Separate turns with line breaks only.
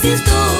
existo.